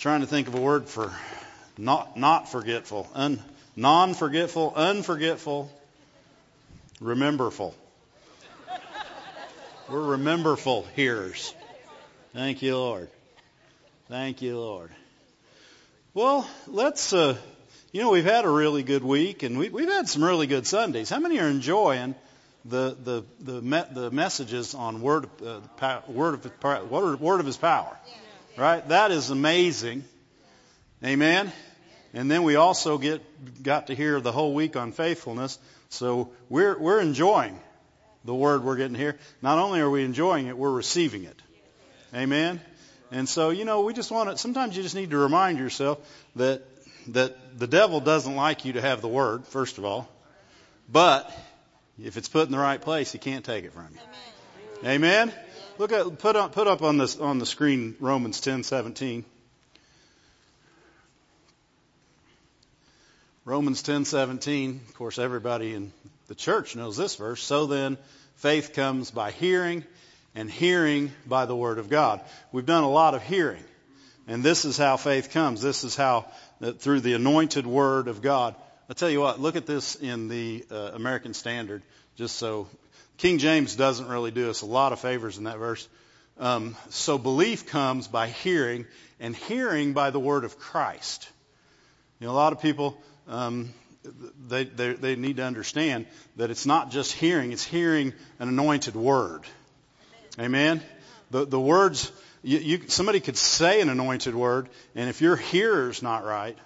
trying to think of a word for not not forgetful, un, non-forgetful, unforgetful, rememberful. We're rememberful hearers. Thank you, Lord. Thank you, Lord. Well, let's. Uh, you know, we've had a really good week, and we, we've had some really good Sundays. How many are enjoying the the the, me, the messages on word uh, word of word of His power? Right? That is amazing. Amen. And then we also get got to hear the whole week on faithfulness. So we're we're enjoying the word we're getting here. Not only are we enjoying it, we're receiving it. Amen. And so, you know, we just want to sometimes you just need to remind yourself that that the devil doesn't like you to have the word, first of all. But if it's put in the right place, he can't take it from you. Amen. Amen? Look at put up put up on this on the screen Romans ten seventeen. Romans ten seventeen. Of course, everybody in the church knows this verse. So then, faith comes by hearing, and hearing by the word of God. We've done a lot of hearing, and this is how faith comes. This is how that through the anointed word of God. I tell you what, look at this in the uh, American Standard, just so King James doesn't really do us a lot of favors in that verse. Um, so belief comes by hearing, and hearing by the word of Christ. You know, a lot of people um, they, they they need to understand that it's not just hearing; it's hearing an anointed word. Amen. The the words you, you somebody could say an anointed word, and if your hearer's not right,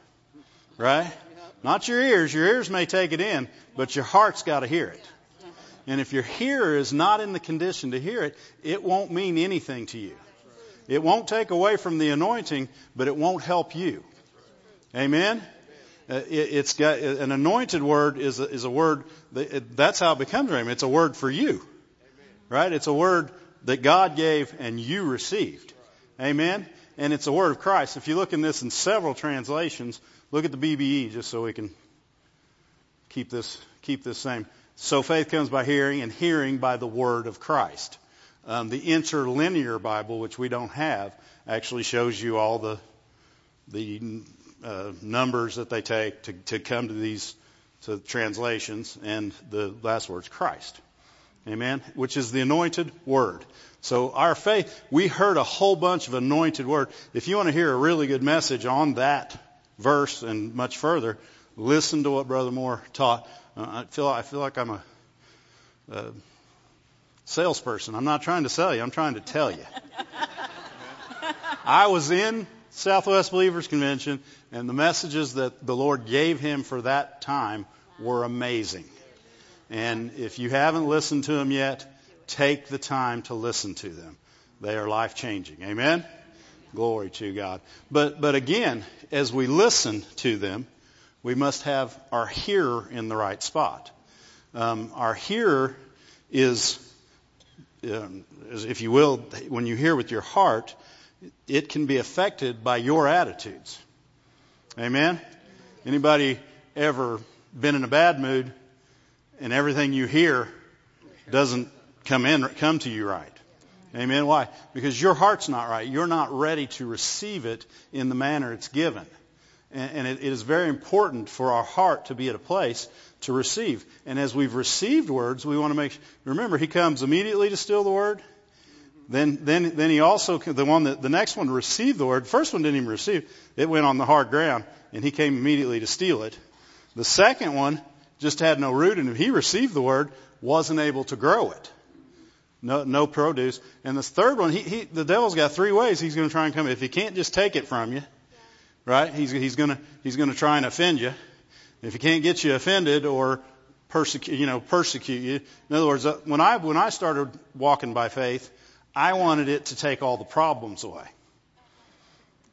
right, not your ears, your ears may take it in, but your heart's got to hear it. And if your hearer is not in the condition to hear it, it won't mean anything to you. It won't take away from the anointing, but it won't help you. Amen? Uh, it, has got an anointed word is a, is a word that, that's how it becomes rhema. It's a word for you, right? It's a word that God gave and you received. Amen. And it's a word of Christ. If you look in this in several translations, look at the BBE just so we can keep this keep this same. So faith comes by hearing, and hearing by the word of Christ. Um, the interlinear Bible, which we don't have, actually shows you all the the uh, numbers that they take to, to come to these to translations, and the last word's Christ. Amen. Which is the anointed word. So our faith, we heard a whole bunch of anointed word. If you want to hear a really good message on that verse and much further, listen to what Brother Moore taught Uh, I feel I feel like I'm a, a salesperson. I'm not trying to sell you. I'm trying to tell you. I was in Southwest Believers Convention, and the messages that the Lord gave him for that time were amazing. And if you haven't listened to them yet, take the time to listen to them. They are life changing. Amen? Glory to God. But, but again, as we listen to them, we must have our hearer in the right spot. Um, our hearer is, um, is, if you will, when you hear with your heart, it can be affected by your attitudes. Amen? Anybody ever been in a bad mood and everything you hear doesn't come in, come to you right? Amen? Why? Because your heart's not right. You're not ready to receive it in the manner it's given. And it is very important for our heart to be at a place to receive. And as we've received words, we want to make remember he comes immediately to steal the word. Then then then he also the one that the next one received the word. First one didn't even receive. It went on the hard ground and he came immediately to steal it. The second one just had no root and he received the word, wasn't able to grow it. No, no produce. And the third one, he, he, the devil's got three ways he's going to try and come. If he can't just take it from you, right? He's, he's gonna, he's gonna try and offend you. If he can't get you offended or persecute, you know, persecute you. In other words, uh, when I, when I started walking by faith, I wanted it to take all the problems away.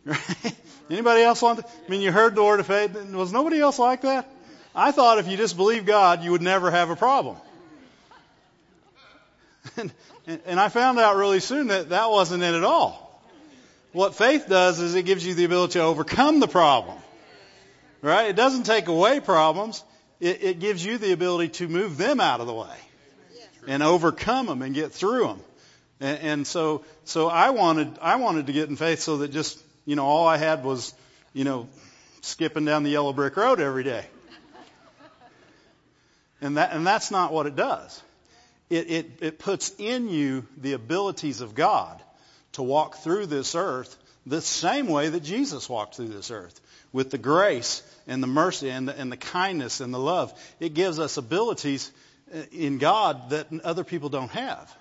Right? Anybody else want to? I mean, you heard the word of faith. Was nobody else like that? I thought if you just believe God, you would never have a problem. And, and I found out really soon that that wasn't it at all. What faith does is it gives you the ability to overcome the problem. Right? It doesn't take away problems. It, it gives you the ability to move them out of the way and overcome them and get through them. And, and so, so I wanted, I wanted to get in faith so that just you know, all I had was, you know, skipping down the yellow brick road every day. And that and that's not what it does. It it it puts in you the abilities of God to walk through this earth the same way that Jesus walked through this earth with the grace and the mercy and the, and the kindness and the love. It gives us abilities uh, in God that other people don't have.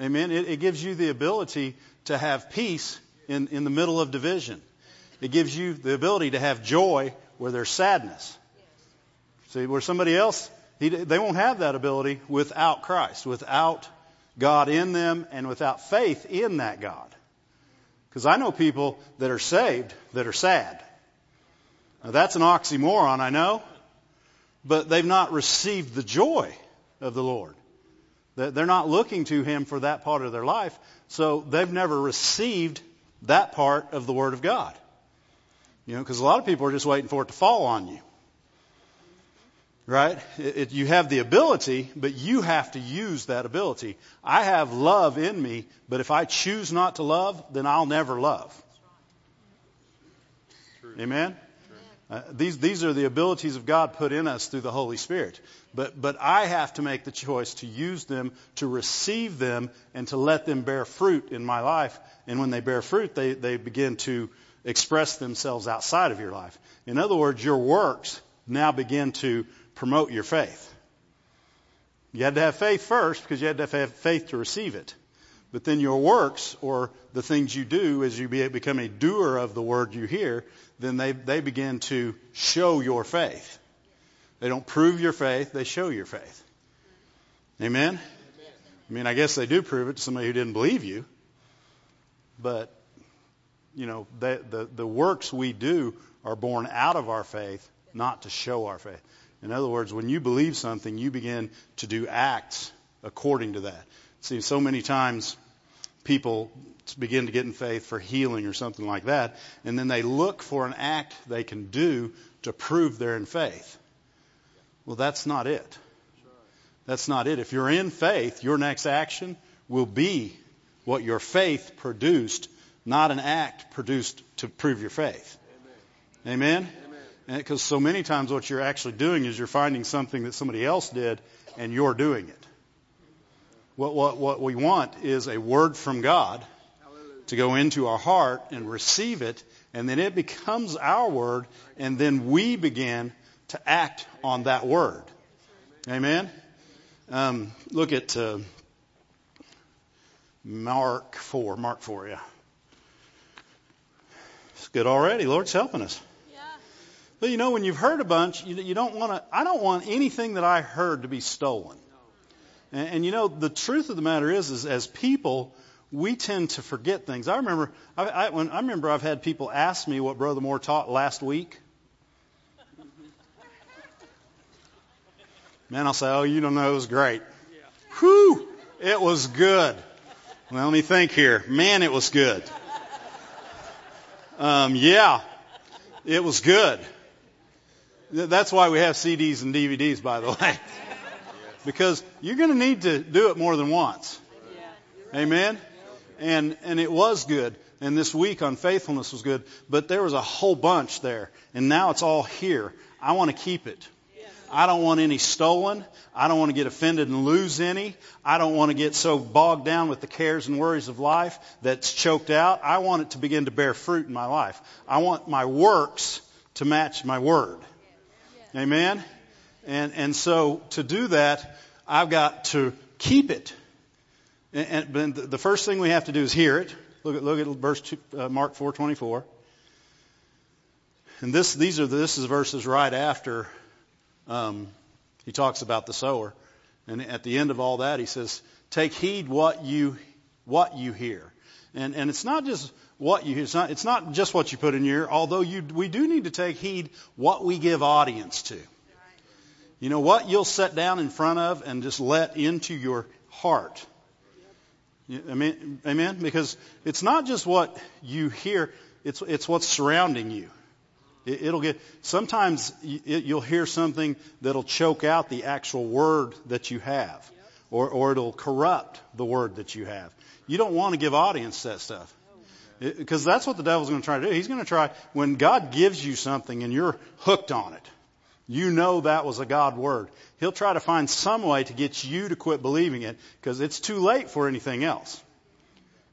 Amen. It, it gives you the ability to have peace in, in the middle of division. It gives you the ability to have joy where there's sadness. See, where somebody else, he, they won't have that ability without Christ, without God in them, and without faith in that God. Because I know people that are saved that are sad. Now that's an oxymoron, I know, but they've not received the joy of the Lord. They're not looking to Him for that part of their life, so they've never received that part of the Word of God. You know, because a lot of people are just waiting for it to fall on you. Right? It, it, you have the ability, but you have to use that ability. I have love in me, but if I choose not to love, then I'll never love. Amen? Uh, these, these are the abilities of God put in us through the Holy Spirit. But, but I have to make the choice to use them, to receive them, and to let them bear fruit in my life. And when they bear fruit, they, they begin to express themselves outside of your life. In other words, your works now begin to promote your faith. You had to have faith first because you had to have faith to receive it. But then your works or the things you do as you become a doer of the word you hear, then they, they begin to show your faith. They don't prove your faith, they show your faith. Amen? I mean, I guess they do prove it to somebody who didn't believe you. But, you know, the, the, the works we do are born out of our faith, not to show our faith. In other words, when you believe something, you begin to do acts according to that. See, so many times people begin to get in faith for healing or something like that, and then they look for an act they can do to prove they're in faith. Well, that's not it. That's not it. If you're in faith, your next action will be what your faith produced, not an act produced to prove your faith. Amen? Amen? Because so many times what you're actually doing is you're finding something that somebody else did and you're doing it. What, what, what we want is a word from God to go into our heart and receive it, and then it becomes our word, and then we begin to act on that word. Amen? Um, look at uh, Mark 4. Mark 4, yeah. It's good already. Lord's helping us. But you know, when you've heard a bunch, you, you don't want to, I don't want anything that I heard to be stolen. And, and, you know, the truth of the matter is, is as people, we tend to forget things. I remember, I, I, when, I remember I've had people ask me what Brother Moore taught last week. Man, I'll say, oh, you don't know, it was great. Whew, it was good. Well, let me think here. Man, it was good. Um, yeah, it was good. That's why we have CDs and DVDs, by the way. because you're going to need to do it more than once. Amen? And, and it was good. And this week on faithfulness was good. But there was a whole bunch there. And now it's all here. I want to keep it. I don't want any stolen. I don't want to get offended and lose any. I don't want to get so bogged down with the cares and worries of life that's choked out. I want it to begin to bear fruit in my life. I want my works to match my word. Amen? And, and so to do that, I've got to keep it. And, and the first thing we have to do is hear it. Look at, look at verse two, uh, Mark 4:24. And this, these are this is verses right after um, he talks about the sower. And at the end of all that, he says, "Take heed what you what you hear." And and it's not just what you it's not it's not just what you put in your ear, although you we do need to take heed what we give audience to. You know what you'll set down in front of and just let into your heart. Amen. Amen. Because it's not just what you hear; it's it's what's surrounding you. It, will get sometimes you'll hear something that'll choke out the actual word that you have, or or it'll corrupt the word that you have. You don't want to give audience that stuff. Because that's what the devil's going to try to do. He's going to try, when God gives you something and you're hooked on it, you know that was a God word. He'll try to find some way to get you to quit believing it because it's too late for anything else.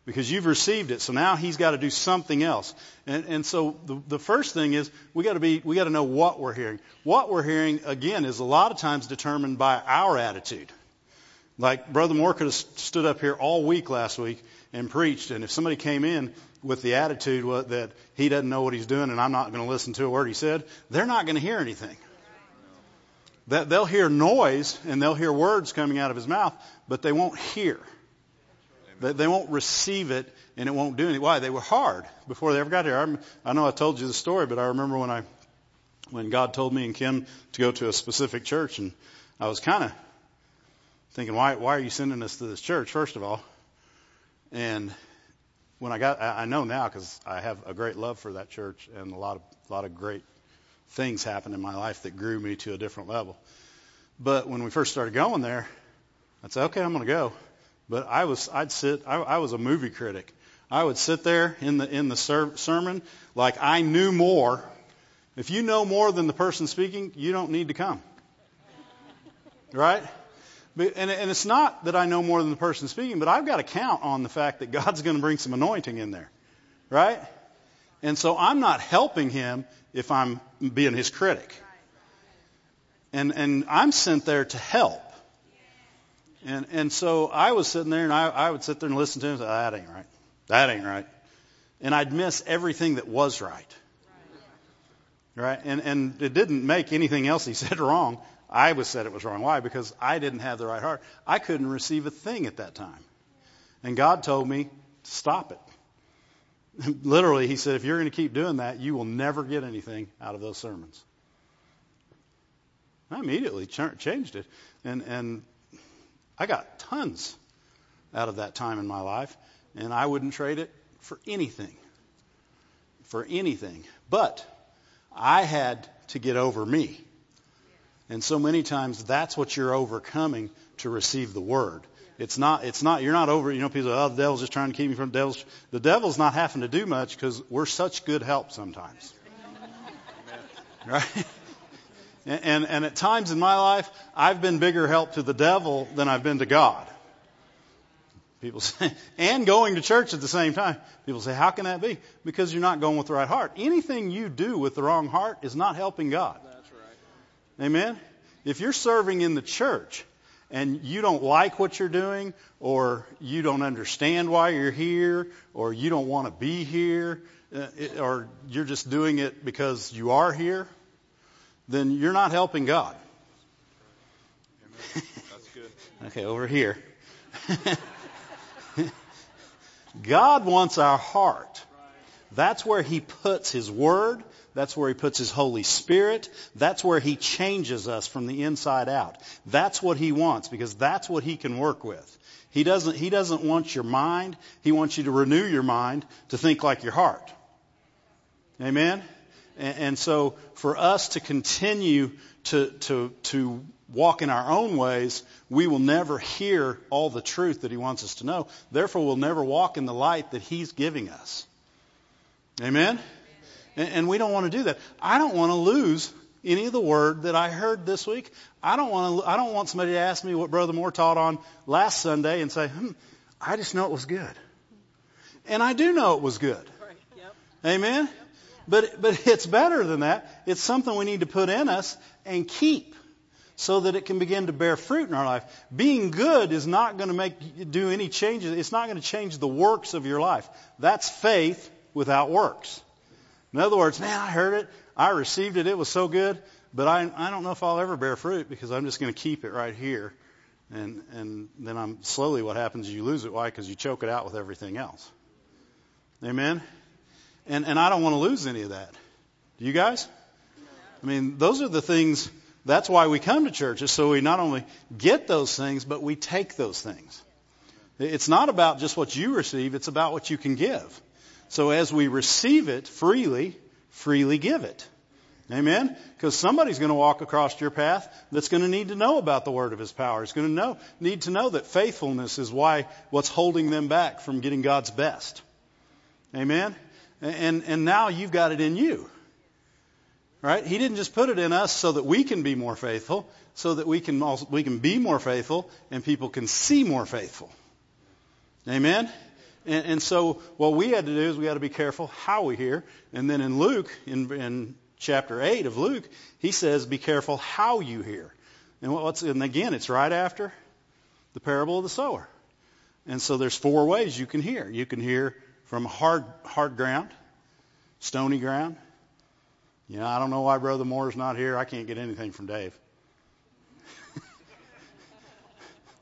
Because you've received it, so now he's got to do something else. And, and so the, the first thing is we got to be we got to know what we're hearing. What we're hearing again is a lot of times determined by our attitude. Like Brother Moore could have stood up here all week last week and preached, and if somebody came in with the attitude that he doesn't know what he's doing and I'm not going to listen to a word he said, they're not going to hear anything. That they'll hear noise and they'll hear words coming out of his mouth, but they won't hear. They, they won't receive it and it won't do anything. Why? They were hard before they ever got here. I'm, I know I told you the story, but I remember when I, when God told me and Kim to go to a specific church and I was kind of thinking, why, why are you sending us to this church, first of all? And when I got, I know now because I have a great love for that church and a lot of, a lot of great things happened in my life that grew me to a different level. But when we first started going there, I'd say, okay, I'm going to go. But I was, I'd sit, I, I was a movie critic. I would sit there in the in the ser- sermon like I knew more. If you know more than the person speaking, you don't need to come. Right? And it's not that I know more than the person speaking, but I've got to count on the fact that God's going to bring some anointing in there. Right? And so I'm not helping him if I'm being his critic. And, and I'm sent there to help. And, and so I was sitting there and I, I would sit there and listen to him and say, that ain't right. That ain't right. And I'd miss everything that was right. Right? And, and it didn't make anything else he said wrong. I was said it was wrong. Why? Because I didn't have the right heart. I couldn't receive a thing at that time. And God told me to stop it. Literally, he said, if you're going to keep doing that, you will never get anything out of those sermons. I immediately changed it. And, and I got tons out of that time in my life, and I wouldn't trade it for anything. For anything. But I had to get over me. And so many times that's what you're overcoming to receive the word. It's not, it's not, you're not over, you know, people say, oh, the devil's just trying to keep me from the devil's. The devil's not having to do much because we're such good help sometimes. right? And, and, and at times in my life, I've been bigger help to the devil than I've been to God. People say, and going to church at the same time. People say, how can that be? Because you're not going with the right heart. Anything you do with the wrong heart is not helping God. Amen? If you're serving in the church and you don't like what you're doing, or you don't understand why you're here, or you don't want to be here, uh, or you're just doing it because you are here, then you're not helping God. That's good. okay, over here. God wants our heart. That's where He puts His Word. That's where He puts His Holy Spirit. That's where He changes us from the inside out. That's what He wants because that's what He can work with. He doesn't, he doesn't want your mind. He wants you to renew your mind to think like your heart. Amen? And, and so for us to continue to, to, to walk in our own ways, we will never hear all the truth that he wants us to know. Therefore, we'll never walk in the light that he's giving us. Amen? And, and we don't want to do that. I don't want to lose any of the word that I heard this week. I don't want to, I don't want somebody to ask me what Brother Moore taught on last Sunday and say, hmm, I just know it was good. And I do know it was good. Right. Yep. Amen? But, but it's better than that. It's something we need to put in us and keep so that it can begin to bear fruit in our life. Being good is not going to make, do any changes. It's not going to change the works of your life. That's faith without works. In other words, man, I heard it. I received it. It was so good. But I, I don't know if I'll ever bear fruit because I'm just going to keep it right here. And, and then I'm slowly what happens is you lose it. Why? Because you choke it out with everything else. Amen? And, and I don't want to lose any of that. Do you guys? I mean, those are the things, that's why we come to church, is so we not only get those things, but we take those things. It's not about just what you receive, it's about what you can give. So as we receive it freely, freely give it. Amen? Because somebody's going to walk across your path that's going to need to know about the word of his power. Is going to know, need to know that faithfulness is why what's holding them back from getting God's best. Amen? And, and now you've got it in you. Right? He didn't just put it in us so that we can be more faithful, so that we can also, we can be more faithful and people can see more faithful. Amen? And, and so what we had to do is we had to be careful how we hear. And then in Luke, in, in chapter 8 of Luke, he says, be careful how you hear. And, what's, and again, it's right after the parable of the sower. And so there's four ways you can hear. You can hear from hard, hard ground, stony ground. You know, I don't know why Brother Moore's not here. I can't get anything from Dave.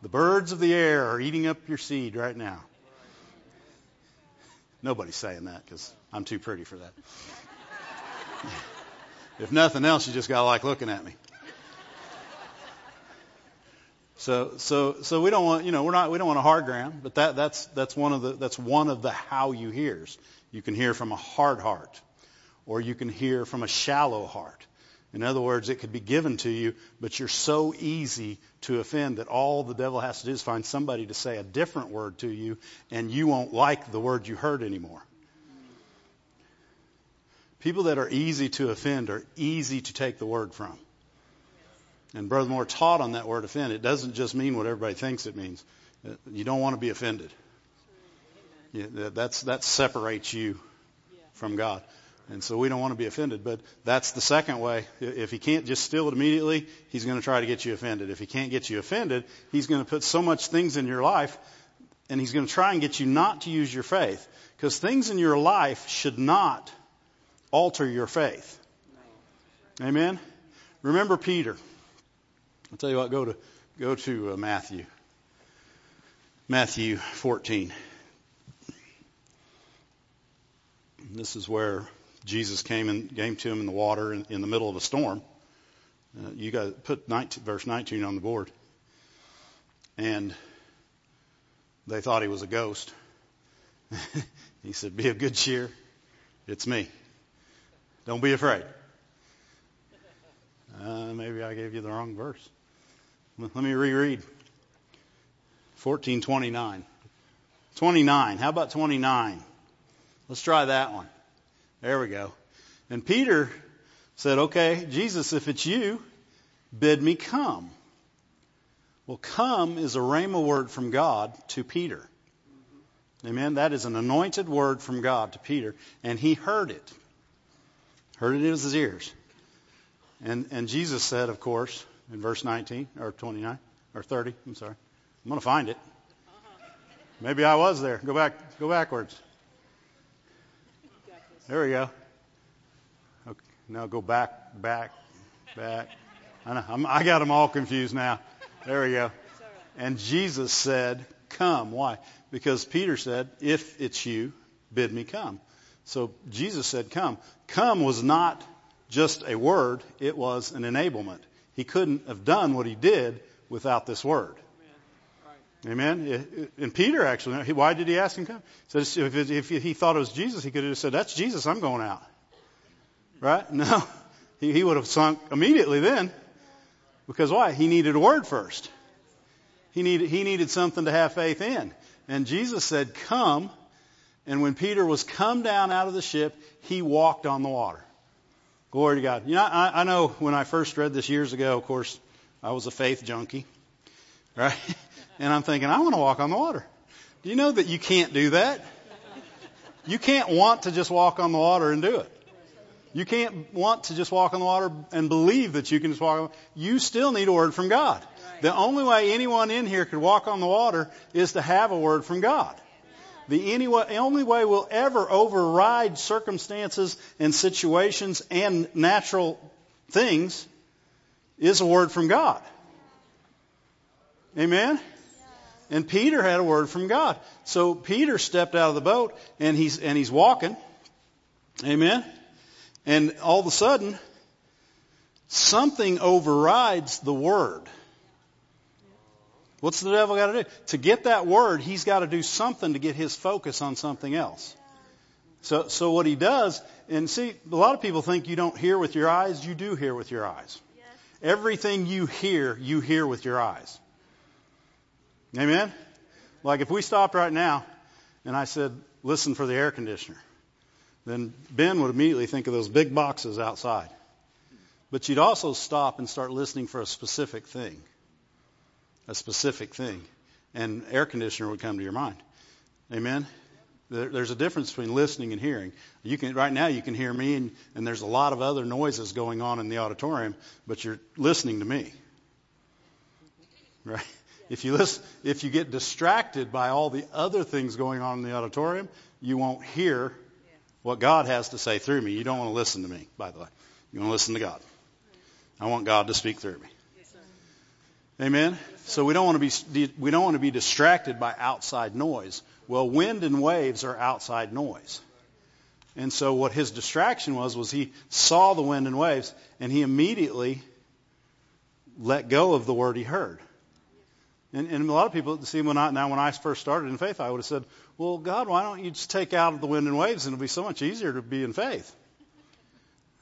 the birds of the air are eating up your seed right now. Nobody's saying that because I'm too pretty for that. if nothing else, you just got to like looking at me. So, so, so we don't want, you know, we're not, we don't want a hard ground, but that, that's, that's one of the, that's one of the how you hears. You can hear from a hard heart, or you can hear from a shallow heart. In other words, it could be given to you, but you're so easy to offend that all the devil has to do is find somebody to say a different word to you, and you won't like the word you heard anymore. People that are easy to offend are easy to take the word from. And Brother Moore taught on that word offend. It doesn't just mean what everybody thinks it means. Uh, you don't want to be offended. Yeah, that's, that separates you from God. And so we don't want to be offended. But that's the second way. If he can't just steal it immediately, he's going to try to get you offended. If he can't get you offended, he's going to put so much things in your life and he's going to try and get you not to use your faith. Because things in your life should not alter your faith. Amen? Remember Peter. I'll tell you what, go to, go to uh, Matthew. Matthew 14. This is where Jesus came and came to him in the water in, in the middle of a storm. Uh, you got put 19, verse 19 on the board. And they thought he was a ghost. he said, "Be of good cheer. It's me. Don't be afraid." Uh, maybe I gave you the wrong verse. Let me reread. 1429. 29. How about 29? Let's try that one. There we go. And Peter said, Okay, Jesus, if it's you, bid me come. Well, come is a rhema word from God to Peter. Amen. That is an anointed word from God to Peter, and he heard it. Heard it in his ears. And, and Jesus said, of course, in verse 19 or 29 or 30. I'm sorry. I'm going to find it. Maybe I was there. Go back. Go backwards. There we go. Okay, now go back, back, back. I, know, I'm, I got them all confused now. There we go. And Jesus said, "Come." Why? Because Peter said, "If it's you, bid me come." So Jesus said, "Come." Come was not just a word; it was an enablement. He couldn't have done what he did without this word. Amen. And Peter actually, why did he ask him to come? He said if, he thought it was Jesus, he could have said, "That's Jesus. I'm going out." Right? No, he, he would have sunk immediately then, because why? He needed a word first. He needed he needed something to have faith in, and Jesus said, "Come." And when Peter was come down out of the ship, he walked on the water. Glory to God. You know, I, I know when I first read this years ago, of course, I was a faith junkie, right? And I'm thinking, I want to walk on the water. Do you know that you can't do that? You can't want to just walk on the water and do it. You can't want to just walk on the water and believe that you can just walk on. You still need a word from God. The only way anyone in here could walk on the water is to have a word from God. The only way we'll ever override circumstances and situations and natural things is a word from God. Amen? And Peter had a word from God. So Peter stepped out of the boat and he's, and he's walking. Amen? And all of a sudden, something overrides the word. What's the devil got to do? To get that word, he's got to do something to get his focus on something else. So, so what he does, and see, a lot of people think you don't hear with your eyes. You do hear with your eyes. Yes. Everything you hear, you hear with your eyes. Amen? Like if we stopped right now and I said, listen for the air conditioner, then Ben would immediately think of those big boxes outside. But you'd also stop and start listening for a specific thing. A specific thing. And air conditioner would come to your mind. Amen? There's a difference between listening and hearing. You can right now you can hear me, and, and there's a lot of other noises going on in the auditorium, but you're listening to me. Right? If you listen, if you get distracted by all the other things going on in the auditorium, you won't hear what God has to say through me. You don't want to listen to me, by the way. You want to listen to God. I want God to speak through me. Amen. So we don't want to be we don't want to be distracted by outside noise. Well, wind and waves are outside noise. And so what his distraction was was he saw the wind and waves and he immediately let go of the word he heard. And, and a lot of people see when I now when I first started in faith, I would have said, "Well, God, why don't you just take out the wind and waves, and it'll be so much easier to be in faith."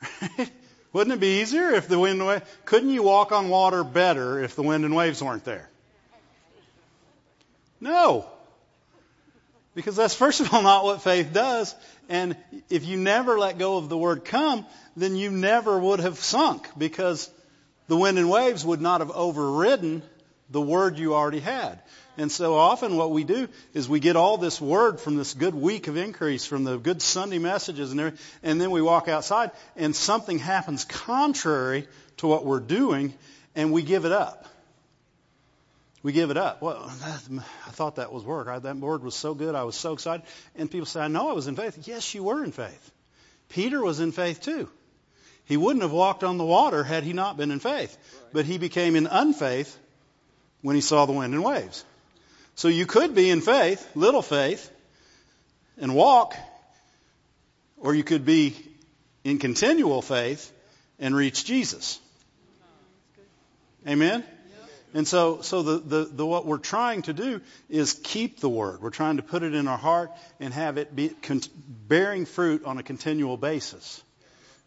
Wouldn't it be easier if the wind and waves? Couldn't you walk on water better if the wind and waves weren't there? No. Because that's first of all not what faith does. And if you never let go of the word come, then you never would have sunk because the wind and waves would not have overridden the word you already had. And so often what we do is we get all this word from this good week of increase, from the good Sunday messages and everything, and then we walk outside and something happens contrary to what we're doing and we give it up. We give it up. Well, I thought that was work. I, that word was so good. I was so excited. And people say, I know I was in faith. Yes, you were in faith. Peter was in faith too. He wouldn't have walked on the water had he not been in faith. But he became in unfaith when he saw the wind and waves. So you could be in faith, little faith, and walk, or you could be in continual faith and reach Jesus. Amen? And so, so the, the, the, what we're trying to do is keep the word. We're trying to put it in our heart and have it be con- bearing fruit on a continual basis.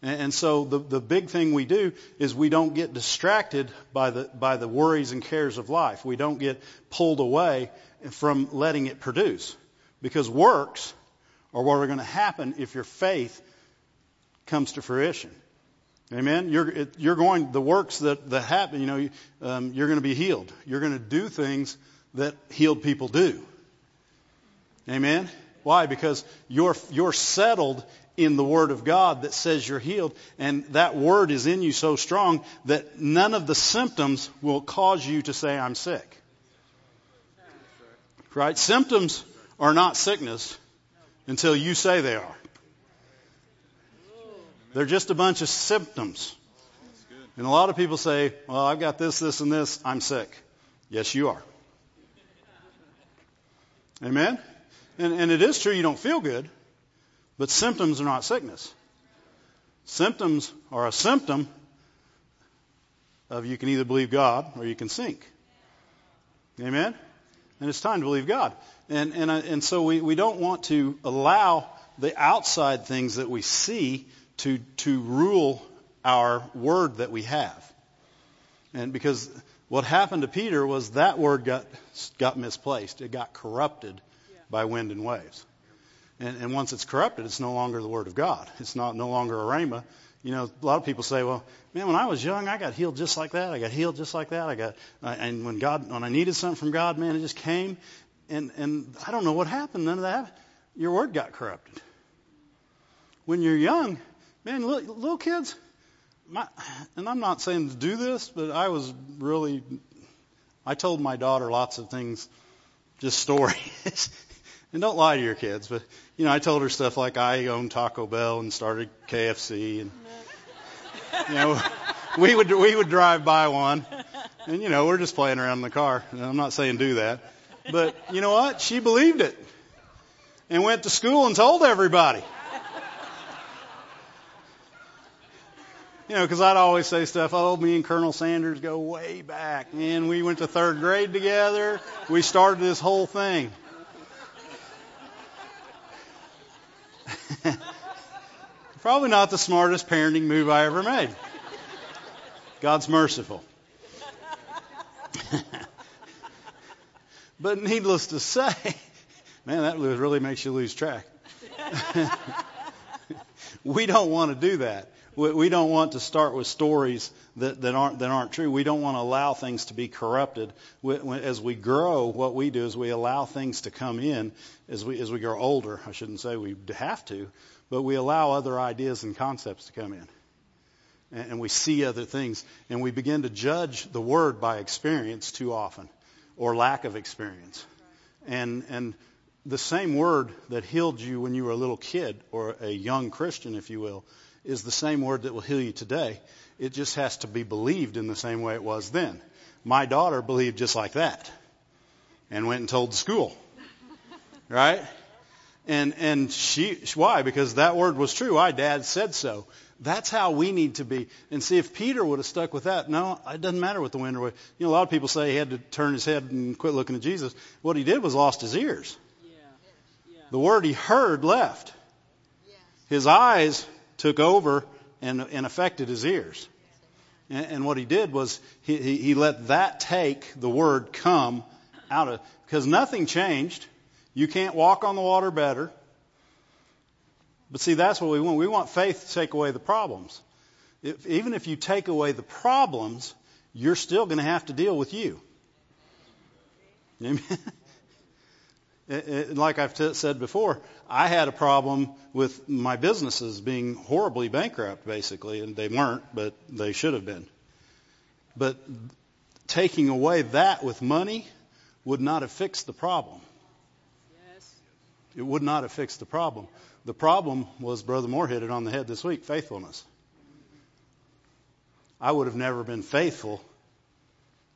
And so the, the big thing we do is we don't get distracted by the, by the worries and cares of life. We don't get pulled away from letting it produce. Because works are what are going to happen if your faith comes to fruition. Amen. You're you're going the works that that happen. You know, um, you're going to be healed. You're going to do things that healed people do. Amen. Why? Because you're you're settled in the Word of God that says you're healed, and that Word is in you so strong that none of the symptoms will cause you to say, I'm sick. Right? Symptoms are not sickness until you say they are. They're just a bunch of symptoms. And a lot of people say, well, I've got this, this, and this, I'm sick. Yes, you are. Amen? And, and it is true you don't feel good, but symptoms are not sickness. Symptoms are a symptom of you can either believe God or you can sink. Amen? And it's time to believe God. And, and, uh, and so we, we don't want to allow the outside things that we see to, to rule our word that we have. And because what happened to Peter was that word got, got misplaced. It got corrupted by wind and waves. And, and once it's corrupted, it's no longer the Word of God. It's not no longer a rhema. You know, a lot of people say, "Well, man, when I was young, I got healed just like that. I got healed just like that. I got, uh, and when God, when I needed something from God, man, it just came, and and I don't know what happened. None of that. Your word got corrupted. When you're young, man, little, little kids, my, and I'm not saying to do this, but I was really, I told my daughter lots of things, just stories. and don't lie to your kids, but you know, I told her stuff like I owned Taco Bell and started KFC, and you know, we would we would drive by one, and you know, we're just playing around in the car. And I'm not saying do that, but you know what? She believed it, and went to school and told everybody. You know, because I'd always say stuff. Oh, me and Colonel Sanders go way back, and we went to third grade together. We started this whole thing. Probably not the smartest parenting move I ever made. God's merciful. but needless to say, Man, that really makes you lose track. we don't want to do that. We don't want to start with stories that, that, aren't, that aren't true. We don't want to allow things to be corrupted. As we grow, what we do is we allow things to come in as we, as we grow older. I shouldn't say we have to, but we allow other ideas and concepts to come in. And, and we see other things. And we begin to judge the Word by experience too often or lack of experience. And, and the same Word that healed you when you were a little kid or a young Christian, if you will, is the same word that will heal you today. It just has to be believed in the same way it was then. My daughter believed just like that and went and told the school. Right? And, and she, why? Because that word was true. Why? Dad said so. That's how we need to be. And see, if Peter would have stuck with that, no, it doesn't matter what the wind or what. You know, a lot of people say he had to turn his head and quit looking at Jesus. What he did was lost his ears. Yeah. Yeah. The word he heard left. His eyes took over and, and affected his ears. And, and what he did was he, he, he let that take the word come out of, because nothing changed. You can't walk on the water better. But see, that's what we want. We want faith to take away the problems. If, even if you take away the problems, you're still going to have to deal with you. Amen. It, it, like I've t- said before, I had a problem with my businesses being horribly bankrupt, basically, and they weren't, but they should have been. But taking away that with money would not have fixed the problem. It would not have fixed the problem. The problem was Brother Moore hit it on the head this week faithfulness. I would have never been faithful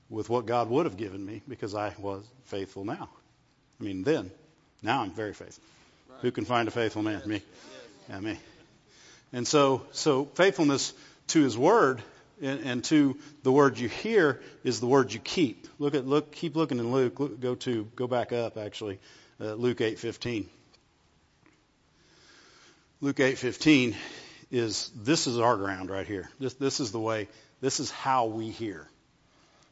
with what God would have given me because I was faithful now. I mean, then. Now I'm very faithful. Right. Who can find a faithful man? Yes. Me. Yes. Yeah, me. And so, so faithfulness to His Word and, and, to the word you hear is the word you keep. Look at look. Keep looking in Luke. Look, go to go back up actually. Uh, Luke eight fifteen. Luke eight fifteen is this is our ground right here. This this is the way. This is how we hear.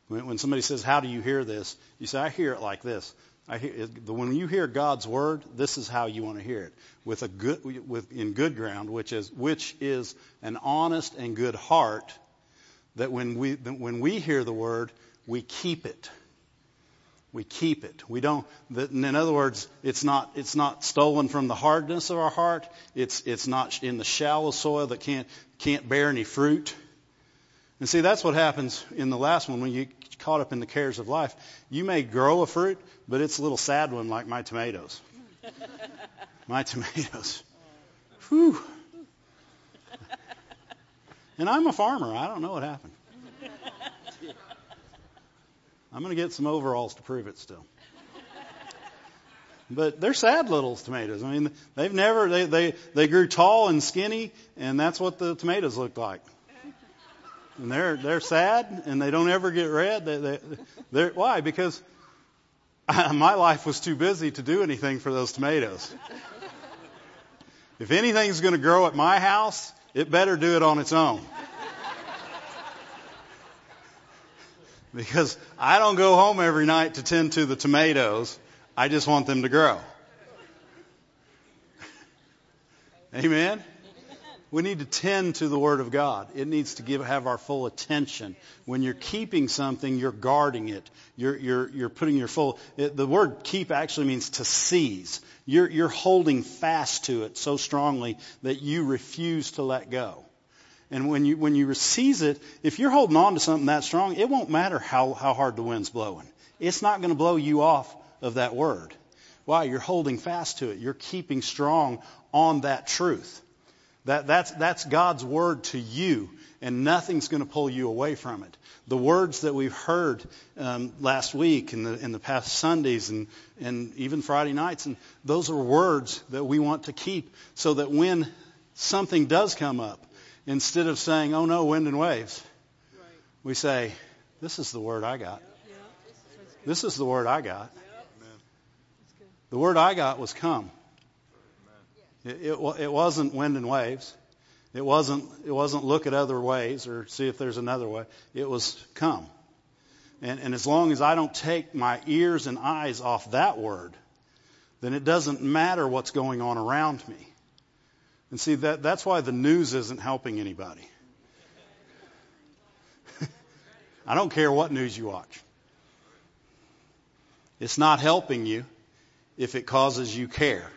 When, when somebody says, "How do you hear this?" You say, "I hear it like this." I hear, when you hear God's word, this is how you want to hear it, with a good, with in good ground, which is which is an honest and good heart. That when we that when we hear the word, we keep it. We keep it. We don't. In other words, it's not it's not stolen from the hardness of our heart. It's it's not in the shallow soil that can't can't bear any fruit. And see, that's what happens in the last one when you get caught up in the cares of life. You may grow a fruit, but it's a little sad one like my tomatoes. my tomatoes. Whew. And I'm a farmer. I don't know what happened. I'm going to get some overalls to prove it still. But they're sad little tomatoes. I mean, they've never, they, they, they grew tall and skinny, and that's what the tomatoes look like and they're they're sad and they don't ever get red. They, they, they're, why? Because my life was too busy to do anything for those tomatoes. If anything's going to grow at my house, it better do it on its own. Because I don't go home every night to tend to the tomatoes. I just want them to grow. Amen? We need to tend to the Word of God. It needs to give, have our full attention. When you're keeping something, you're guarding it. You're, you're, you're putting your full, it, the word keep actually means to seize. You're, you're holding fast to it so strongly that you refuse to let go. And when you, when you seize it, if you're holding on to something that strong, it won't matter how, how hard the wind's blowing. It's not going to blow you off of that word. Why? You're holding fast to it. You're keeping strong on that truth. That, that's, that's God's word to you, and nothing's going to pull you away from it. The words that we've heard um, last week and the, in the past Sundays and, and even Friday nights, and those are words that we want to keep so that when something does come up, instead of saying, oh no, wind and waves, right. we say, this is the word I got. This is the word I got. The word I got was come. It, it, it wasn't wind and waves. It wasn't, it wasn't look at other ways or see if there's another way. It was come. And, and as long as I don't take my ears and eyes off that word, then it doesn't matter what's going on around me. And see, that, that's why the news isn't helping anybody. I don't care what news you watch. It's not helping you if it causes you care.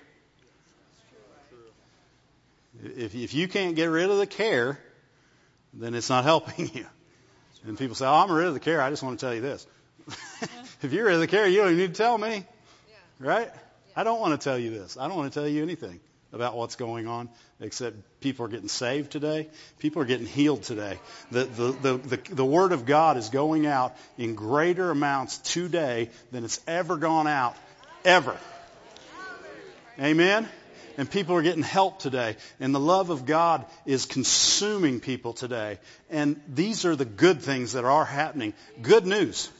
If, if you can't get rid of the care, then it's not helping you. And people say, oh, I'm rid of the care. I just want to tell you this. if you're rid of the care, you don't even need to tell me. Right? I don't want to tell you this. I don't want to tell you anything about what's going on, except people are getting saved today. People are getting healed today. The, the, the, the, the Word of God is going out in greater amounts today than it's ever gone out, ever. Amen? And people are getting help today. And the love of God is consuming people today. And these are the good things that are happening. Good news.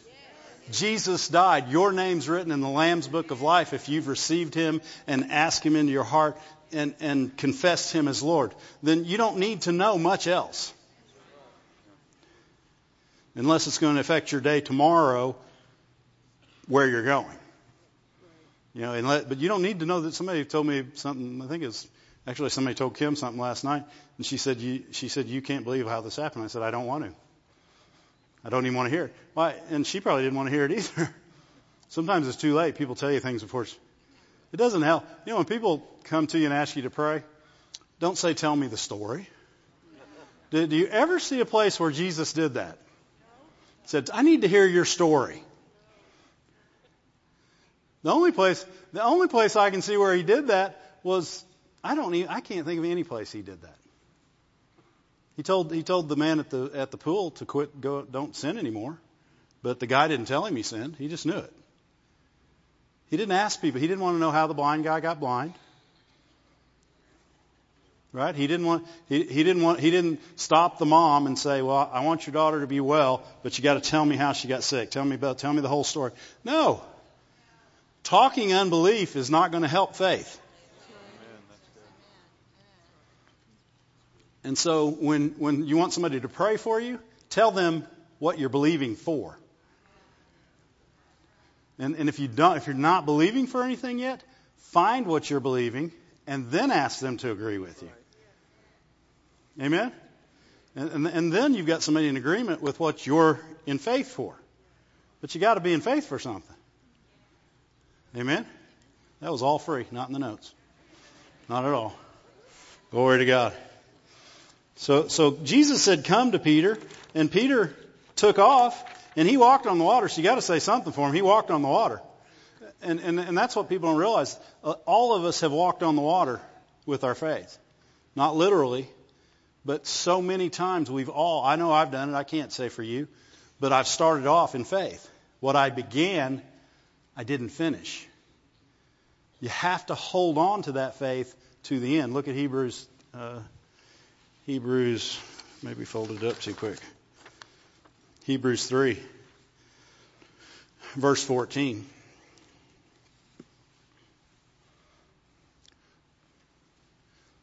Jesus died. Your name's written in the Lamb's Book of Life if you've received Him and asked Him into your heart and, and confessed Him as Lord. Then you don't need to know much else. Unless it's going to affect your day tomorrow where you're going. You know, let, but you don't need to know that somebody told me something. I think it's actually somebody told Kim something last night, and she said, you, she said, you can't believe how this happened. I said, I don't want to. I don't even want to hear it. Why? And she probably didn't want to hear it either. Sometimes it's too late. People tell you things before it doesn't help. You know, when people come to you and ask you to pray, don't say, tell me the story. Did you ever see a place where Jesus did that? He Said, I need to hear your story. The only place, the only place I can see where he did that was, I don't even, I can't think of any place he did that. He told, he told the man at the, at the pool to quit, go, don't sin anymore. But the guy didn't tell him he sinned. He just knew it. He didn't ask people. He didn't want to know how the blind guy got blind. Right? He didn't want, he, he didn't want, he didn't stop the mom and say, well, I want your daughter to be well, but you got to tell me how she got sick. Tell me about, tell me the whole story. No. Talking unbelief is not going to help faith. And so when, when you want somebody to pray for you, tell them what you're believing for. And, and if you don't, if you're not believing for anything yet, find what you're believing and then ask them to agree with you. Amen? And, and, and then you've got somebody in agreement with what you're in faith for. But you got to be in faith for something. Amen? That was all free, not in the notes. Not at all. Glory to God. So, so Jesus said, come to Peter, and Peter took off, and he walked on the water. So you got to say something for him. He walked on the water. And, and, and that's what people don't realize. Uh, all of us have walked on the water with our faith. Not literally, but so many times we've all, I know I've done it, I can't say for you, but I've started off in faith. What I began, I didn't finish. You have to hold on to that faith to the end. Look at Hebrews uh, Hebrews, maybe folded it up too quick. Hebrews 3, verse 14.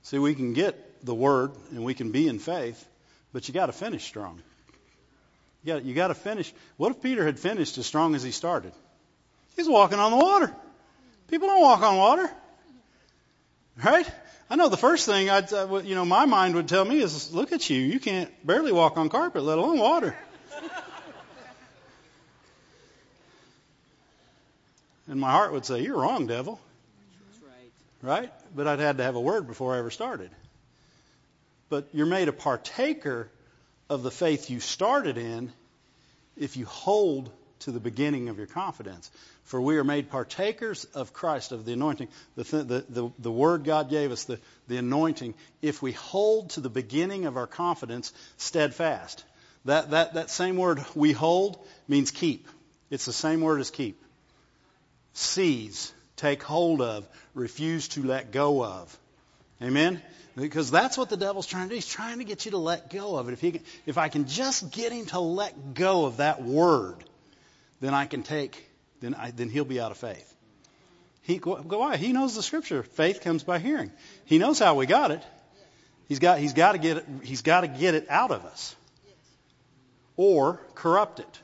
See, we can get the word and we can be in faith, but you got to finish strong. You got, you got to finish. What if Peter had finished as strong as he started? He's walking on the water. People don't walk on water. Right? I know the first thing I'd, uh, you know, my mind would tell me is, look at you. You can't barely walk on carpet, let alone water. and my heart would say, you're wrong, devil. Right. right? But I'd had to have a word before I ever started. But you're made a partaker of the faith you started in if you hold to the beginning of your confidence. For we are made partakers of Christ, of the anointing, the, the, the, the word God gave us, the, the anointing, if we hold to the beginning of our confidence steadfast. That, that, that same word, we hold, means keep. It's the same word as keep. Seize, take hold of, refuse to let go of. Amen? Because that's what the devil's trying to do. He's trying to get you to let go of it. If, he can, if I can just get him to let go of that word, then I can take, then, I, then he'll be out of faith. He, why? He knows the scripture. Faith comes by hearing. He knows how we got it. He's got, he's got to get it, he's got to get it out of us. Or corrupt it.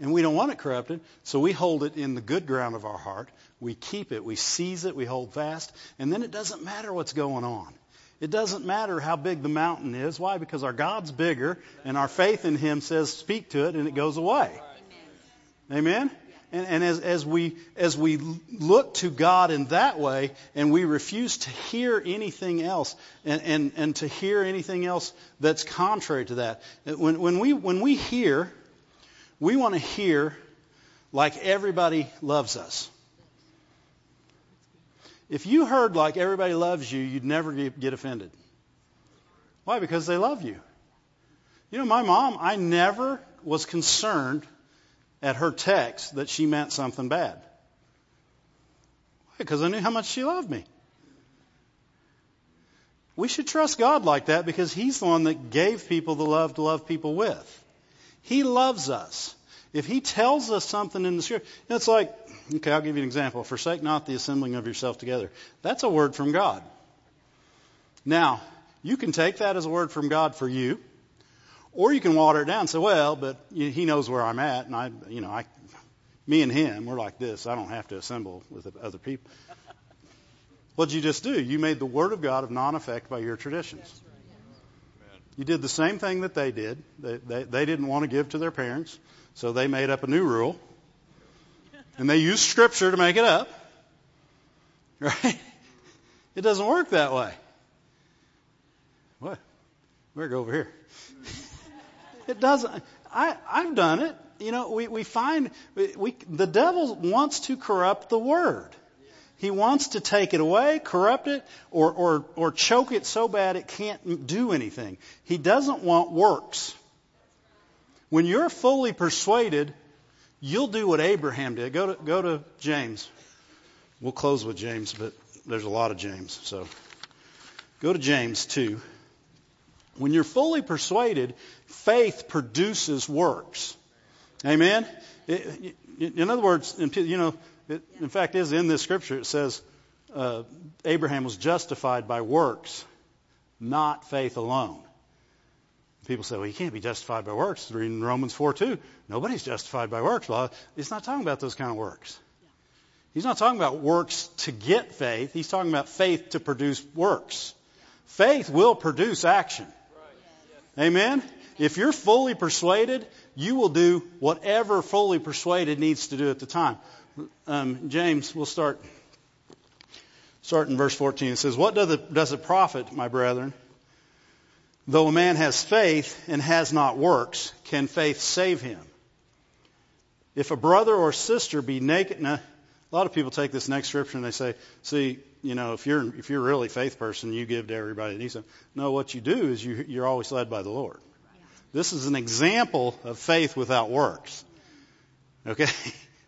And we don't want it corrupted, so we hold it in the good ground of our heart. We keep it, we seize it, we hold fast, and then it doesn't matter what's going on. It doesn't matter how big the mountain is. Why? Because our God's bigger, and our faith in Him says, speak to it, and it goes away. Amen? And, and as, as, we, as we look to God in that way and we refuse to hear anything else and, and, and to hear anything else that's contrary to that, when, when, we, when we hear, we want to hear like everybody loves us. If you heard like everybody loves you, you'd never get offended. Why? Because they love you. You know, my mom, I never was concerned at her text that she meant something bad. Why? Because I knew how much she loved me. We should trust God like that because He's the one that gave people the love to love people with. He loves us. If He tells us something in the Scripture, it's like, okay, I'll give you an example. Forsake not the assembling of yourself together. That's a word from God. Now, you can take that as a word from God for you, or you can water it down and say, well, but he knows where I'm at, and I, you know, I, me and him, we're like this. I don't have to assemble with other people. What did you just do? You made the Word of God of non-effect by your traditions. You did the same thing that they did. They, they, they didn't want to give to their parents, so they made up a new rule. And they used Scripture to make it up. Right? It doesn't work that way. What? Better go over here. It doesn't. I, I've done it. You know, we, we find we, the devil wants to corrupt the word. He wants to take it away, corrupt it, or, or, or choke it so bad it can't do anything. He doesn't want works. When you're fully persuaded, you'll do what Abraham did. Go to, go to James. We'll close with James, but there's a lot of James. So go to James 2. When you're fully persuaded, faith produces works. Amen? It, in other words, you know, it, in fact, is in this scripture it says uh, Abraham was justified by works, not faith alone. People say, well, you can't be justified by works. Reading Romans 4 2. Nobody's justified by works. Well, he's not talking about those kind of works. He's not talking about works to get faith. He's talking about faith to produce works. Faith will produce action. Amen? If you're fully persuaded, you will do whatever fully persuaded needs to do at the time. Um, James, we'll start start in verse 14. It says, What does it, does it profit, my brethren, though a man has faith and has not works, can faith save him? If a brother or sister be naked, now, a lot of people take this next scripture and they say, see, you know, if you're if you're really a faith person, you give to everybody that needs them. No, what you do is you you're always led by the Lord. This is an example of faith without works. Okay?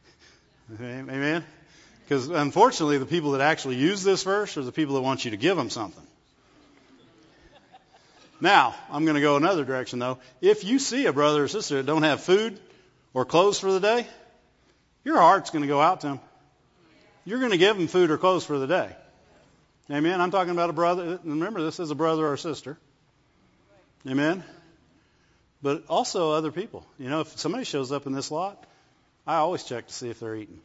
Amen? Because unfortunately, the people that actually use this verse are the people that want you to give them something. Now, I'm going to go another direction though. If you see a brother or sister that don't have food or clothes for the day, your heart's going to go out to them. You're going to give them food or clothes for the day. Amen. I'm talking about a brother. Remember, this is a brother or sister. Amen. But also other people. You know, if somebody shows up in this lot, I always check to see if they're eating.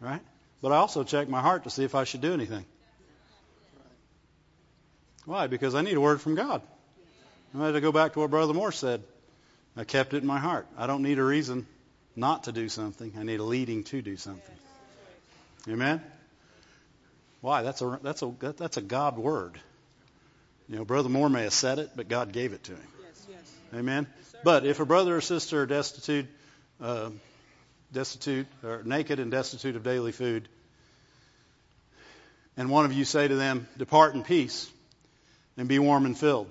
Right? But I also check my heart to see if I should do anything. Why? Because I need a word from God. I had to go back to what Brother Moore said. I kept it in my heart. I don't need a reason not to do something. I need a leading to do something. Amen. Why? That's a that's a that's a God word. You know, Brother Moore may have said it, but God gave it to him. Yes, yes. Amen. Yes, but if a brother or sister are destitute, uh, destitute or naked and destitute of daily food, and one of you say to them, "Depart in peace, and be warm and filled,"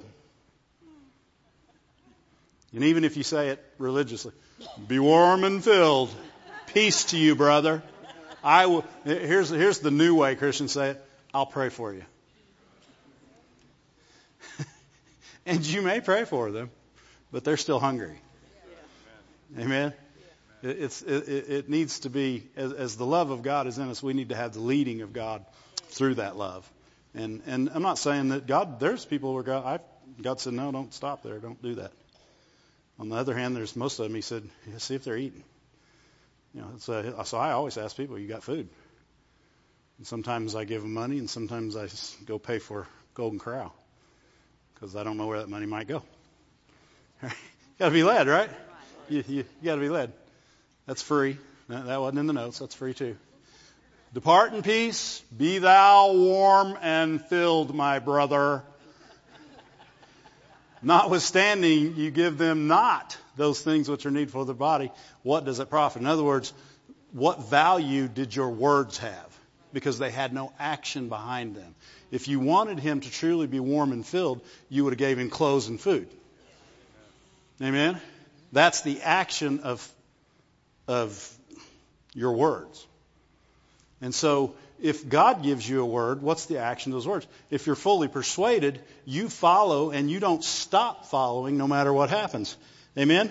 and even if you say it religiously, "Be warm and filled," peace to you, brother. I will, here's, here's the new way Christians say it I'll pray for you. and you may pray for them, but they're still hungry. Amen? It's, it, it needs to be, as, as the love of God is in us, we need to have the leading of God through that love. And, and I'm not saying that God, there's people where God, I, God said, no, don't stop there. Don't do that. On the other hand, there's most of them. He said, see if they're eating. You know, so, so I always ask people, you got food? And sometimes I give them money, and sometimes I go pay for Golden Corral because I don't know where that money might go. got to be led, right? You, you, you got to be led. That's free. That wasn't in the notes. That's free too. Depart in peace. Be thou warm and filled, my brother. Notwithstanding, you give them not those things which are needful for the body. What does it profit? In other words, what value did your words have? Because they had no action behind them. If you wanted him to truly be warm and filled, you would have gave him clothes and food. Amen? That's the action of, of your words. And so, if God gives you a word, what's the action of those words? If you're fully persuaded, you follow and you don't stop following no matter what happens. Amen?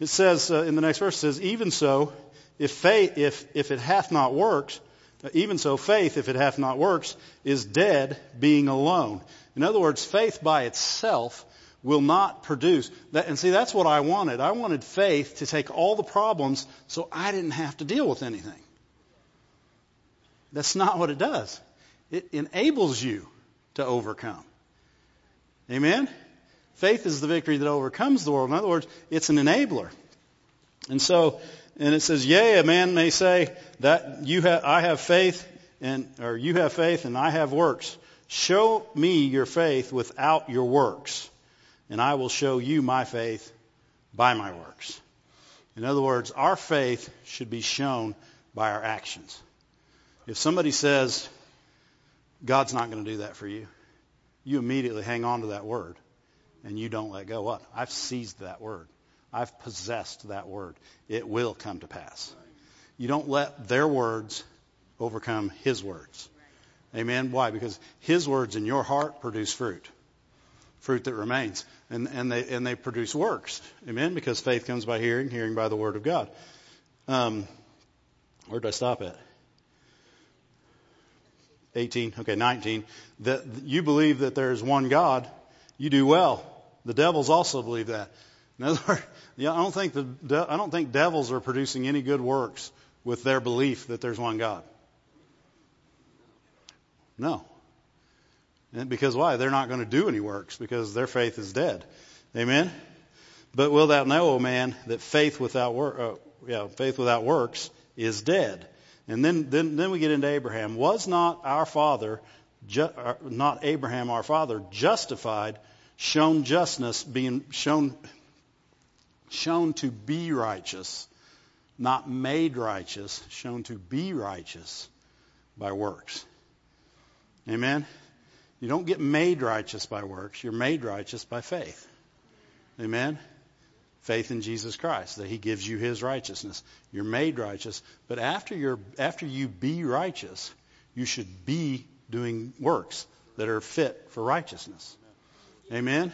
It says uh, in the next verse, it says, even so, if, faith, if, if it hath not worked, uh, even so, faith, if it hath not works, is dead, being alone. In other words, faith by itself will not produce. That, and see, that's what I wanted. I wanted faith to take all the problems so I didn't have to deal with anything. That's not what it does. It enables you to overcome. Amen? Faith is the victory that overcomes the world. In other words, it's an enabler. And so, and it says, yea, a man may say that you have, I have faith and, or you have faith and I have works. Show me your faith without your works and I will show you my faith by my works. In other words, our faith should be shown by our actions. If somebody says, God's not going to do that for you, you immediately hang on to that word and you don't let go. What? I've seized that word. I've possessed that word. It will come to pass. You don't let their words overcome his words. Amen. Why? Because his words in your heart produce fruit. Fruit that remains. And, and they, and they produce works. Amen. Because faith comes by hearing, hearing by the word of God. Um, where did I stop at? 18, okay, 19, that you believe that there is one God, you do well. The devils also believe that. In other words, yeah, I don't think the I don't think devils are producing any good works with their belief that there's one God. No. And because why? They're not going to do any works because their faith is dead. Amen. But will thou know, O man, that faith without work, uh, yeah, faith without works is dead. And then, then, then we get into Abraham. Was not our father, ju- uh, not Abraham our father, justified, shown justness, being shown, shown to be righteous, not made righteous, shown to be righteous by works? Amen? You don't get made righteous by works. You're made righteous by faith. Amen? Faith in Jesus Christ, that He gives you His righteousness. You're made righteous, but after you're after you be righteous, you should be doing works that are fit for righteousness. Amen.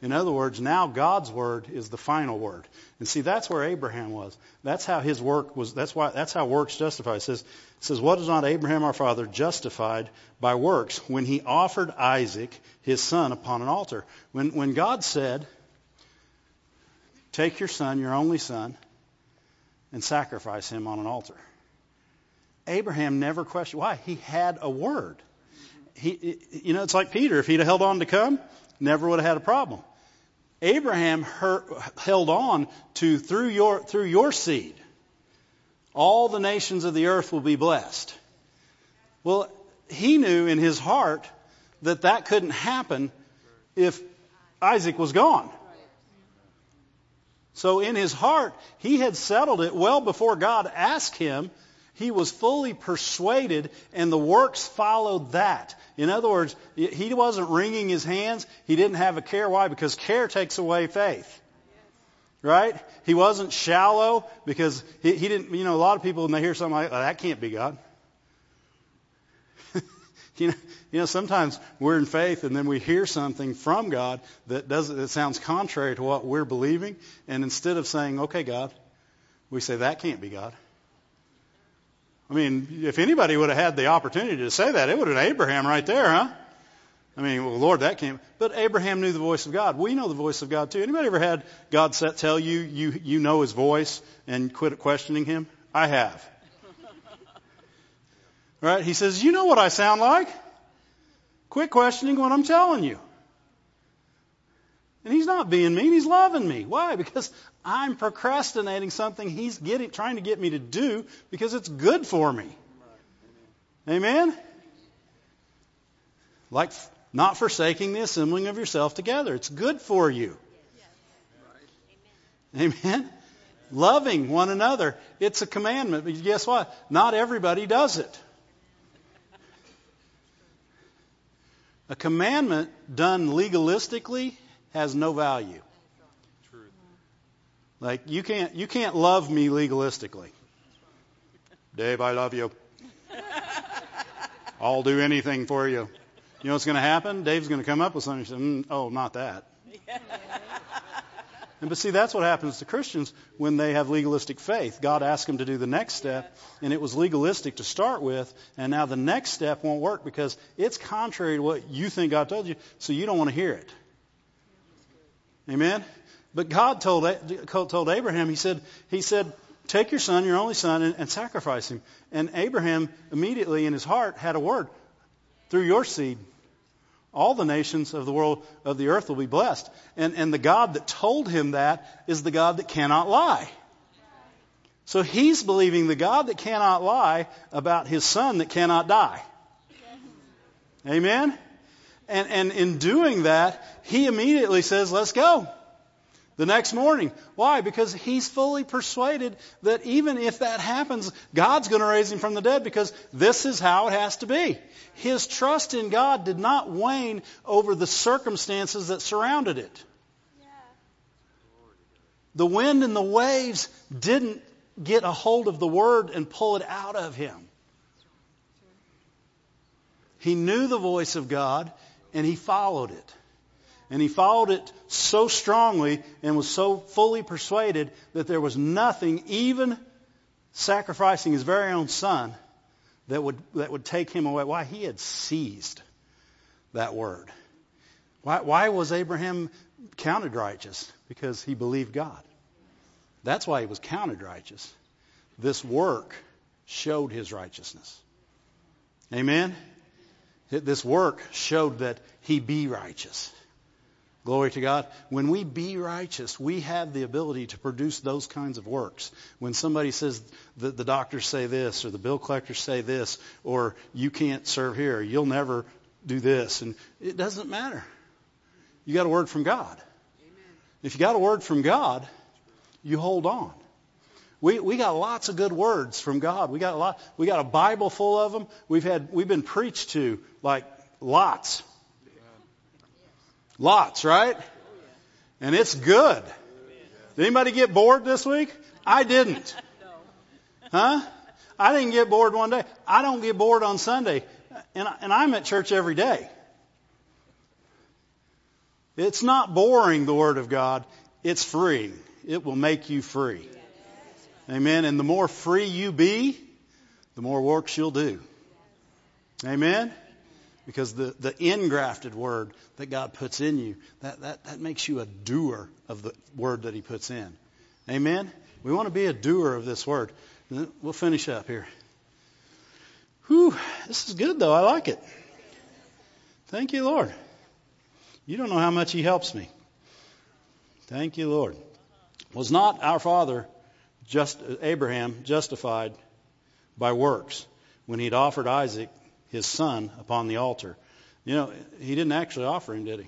In other words, now God's word is the final word. And see, that's where Abraham was. That's how his work was. That's why. That's how works justify. It says, it says, what is not Abraham our father justified by works when he offered Isaac his son upon an altar? When when God said, Take your son, your only son, and sacrifice him on an altar. Abraham never questioned why. He had a word. He, you know, it's like Peter. If he'd have held on to come, never would have had a problem. Abraham held on to through your through your seed, all the nations of the earth will be blessed. Well, he knew in his heart that that couldn't happen if Isaac was gone. So in his heart, he had settled it well before God asked him. He was fully persuaded, and the works followed that. In other words, he wasn't wringing his hands. He didn't have a care. Why? Because care takes away faith. Right? He wasn't shallow because he, he didn't, you know, a lot of people when they hear something like, oh, that can't be God. You know, you know, sometimes we're in faith and then we hear something from God that does that sounds contrary to what we're believing, and instead of saying, "Okay, God," we say that can't be God. I mean, if anybody would have had the opportunity to say that, it would have been Abraham right there, huh? I mean, well, Lord, that came. But Abraham knew the voice of God. We know the voice of God too. Anybody ever had God tell you, you you know His voice and quit questioning Him? I have. Right? He says, you know what I sound like. Quit questioning what I'm telling you. And he's not being mean, he's loving me. Why? Because I'm procrastinating something he's getting, trying to get me to do because it's good for me. Amen? Like not forsaking the assembling of yourself together. It's good for you. Amen? Loving one another. It's a commandment, but guess what? Not everybody does it. A commandment done legalistically has no value. Like you can't you can't love me legalistically. Dave, I love you. I'll do anything for you. You know what's going to happen? Dave's going to come up with something. Say, mm, oh, not that. And but see, that's what happens to Christians when they have legalistic faith. God asks them to do the next step, and it was legalistic to start with, and now the next step won't work because it's contrary to what you think God told you, so you don't want to hear it. Amen. But God told told Abraham. He said He said take your son, your only son, and, and sacrifice him. And Abraham immediately in his heart had a word through your seed. All the nations of the world of the earth will be blessed. And, and the God that told him that is the God that cannot lie. So he's believing the God that cannot lie about his son that cannot die. Amen? And, and in doing that, he immediately says, let's go the next morning. Why? Because he's fully persuaded that even if that happens, God's going to raise him from the dead because this is how it has to be. His trust in God did not wane over the circumstances that surrounded it. The wind and the waves didn't get a hold of the word and pull it out of him. He knew the voice of God and he followed it. And he followed it so strongly and was so fully persuaded that there was nothing, even sacrificing his very own son, that would, that would take him away. Why? He had seized that word. Why, why was Abraham counted righteous? Because he believed God. That's why he was counted righteous. This work showed his righteousness. Amen? This work showed that he be righteous. Glory to God. When we be righteous, we have the ability to produce those kinds of works. When somebody says that the doctors say this, or the bill collectors say this, or you can't serve here, or you'll never do this, and it doesn't matter. You got a word from God. Amen. If you got a word from God, you hold on. We we got lots of good words from God. We got a lot. We got a Bible full of them. We've had we've been preached to like lots. Lots, right? And it's good. Did anybody get bored this week? I didn't. Huh? I didn't get bored one day. I don't get bored on Sunday. And, and I'm at church every day. It's not boring, the Word of God. It's free. It will make you free. Amen. And the more free you be, the more works you'll do. Amen. Because the, the engrafted word that God puts in you, that, that, that makes you a doer of the word that He puts in. Amen? We want to be a doer of this word. We'll finish up here. Whew, this is good though. I like it. Thank you, Lord. You don't know how much He helps me. Thank you, Lord. Was not our father, just Abraham, justified by works when he'd offered Isaac his son upon the altar. You know, he didn't actually offer him, did he?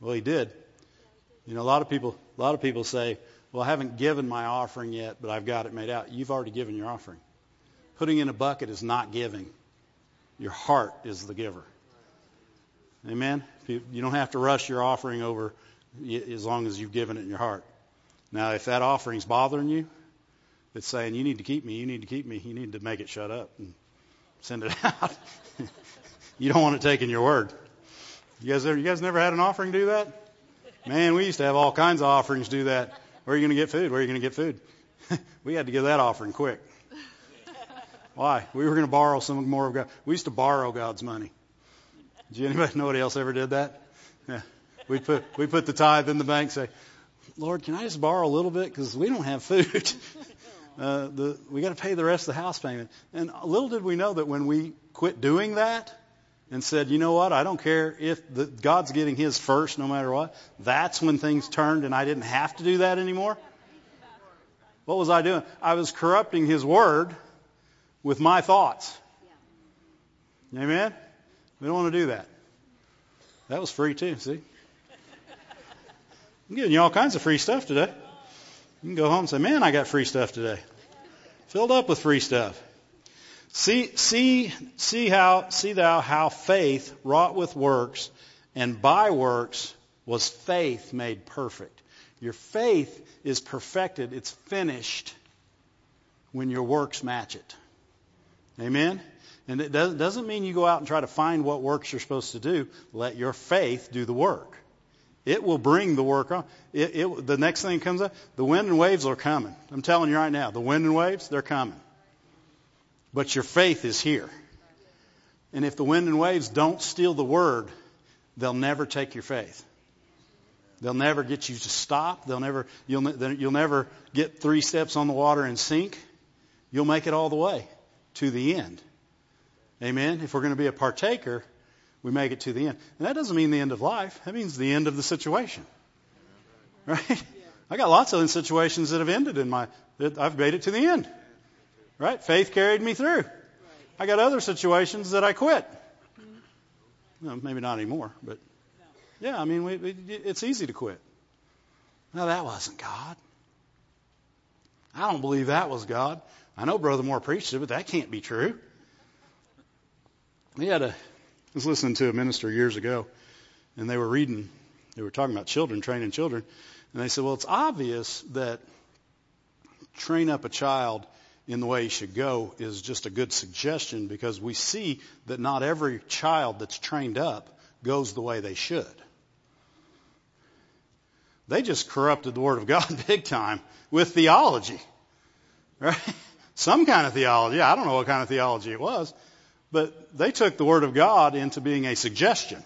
Well, he did. You know, a lot of people, a lot of people say, "Well, I haven't given my offering yet, but I've got it made out." You've already given your offering. Putting in a bucket is not giving. Your heart is the giver. Amen. You don't have to rush your offering over as long as you've given it in your heart. Now, if that offering's bothering you, it's saying you need to keep me, you need to keep me, you need to make it shut up and send it out. you don't want it taken your word. You guys, ever, you guys never had an offering do that? Man, we used to have all kinds of offerings do that. Where are you going to get food? Where are you going to get food? we had to give that offering quick. Why? We were going to borrow some more of God. We used to borrow God's money. Did anybody nobody else ever did that? Yeah. We put we put the tithe in the bank. Say, Lord, can I just borrow a little bit because we don't have food. Uh, the, we got to pay the rest of the house payment. And little did we know that when we quit doing that and said, you know what, I don't care if the, God's getting His first, no matter what. That's when things turned, and I didn't have to do that anymore. What was I doing? I was corrupting His word with my thoughts. Amen? We don't want to do that. That was free too, see? I'm giving you all kinds of free stuff today. You can go home and say, man, I got free stuff today. Filled up with free stuff. See, see, see how, see thou how faith wrought with works and by works was faith made perfect. Your faith is perfected. It's finished when your works match it. Amen? And it doesn't mean you go out and try to find what works you're supposed to do. Let your faith do the work. It will bring the work on. It, it, the next thing comes up, the wind and waves are coming. I'm telling you right now, the wind and waves, they're coming. But your faith is here. And if the wind and waves don't steal the word, they'll never take your faith. They'll never get you to stop. They'll never, you'll, you'll never get three steps on the water and sink. You'll make it all the way to the end. Amen. If we're going to be a partaker, we make it to the end. And that doesn't mean the end of life. That means the end of the situation. Right? I got lots of situations that have ended in my, I've made it to the end. Right? Faith carried me through. I got other situations that I quit. Maybe not anymore, but yeah, I mean, we, it's easy to quit. No, that wasn't God. I don't believe that was God. I know Brother Moore preached it, but that can't be true. He had a I was listening to a minister years ago, and they were reading, they were talking about children, training children, and they said, well, it's obvious that train up a child in the way he should go is just a good suggestion because we see that not every child that's trained up goes the way they should. They just corrupted the Word of God big time with theology. Right? Some kind of theology. I don't know what kind of theology it was. But they took the Word of God into being a suggestion.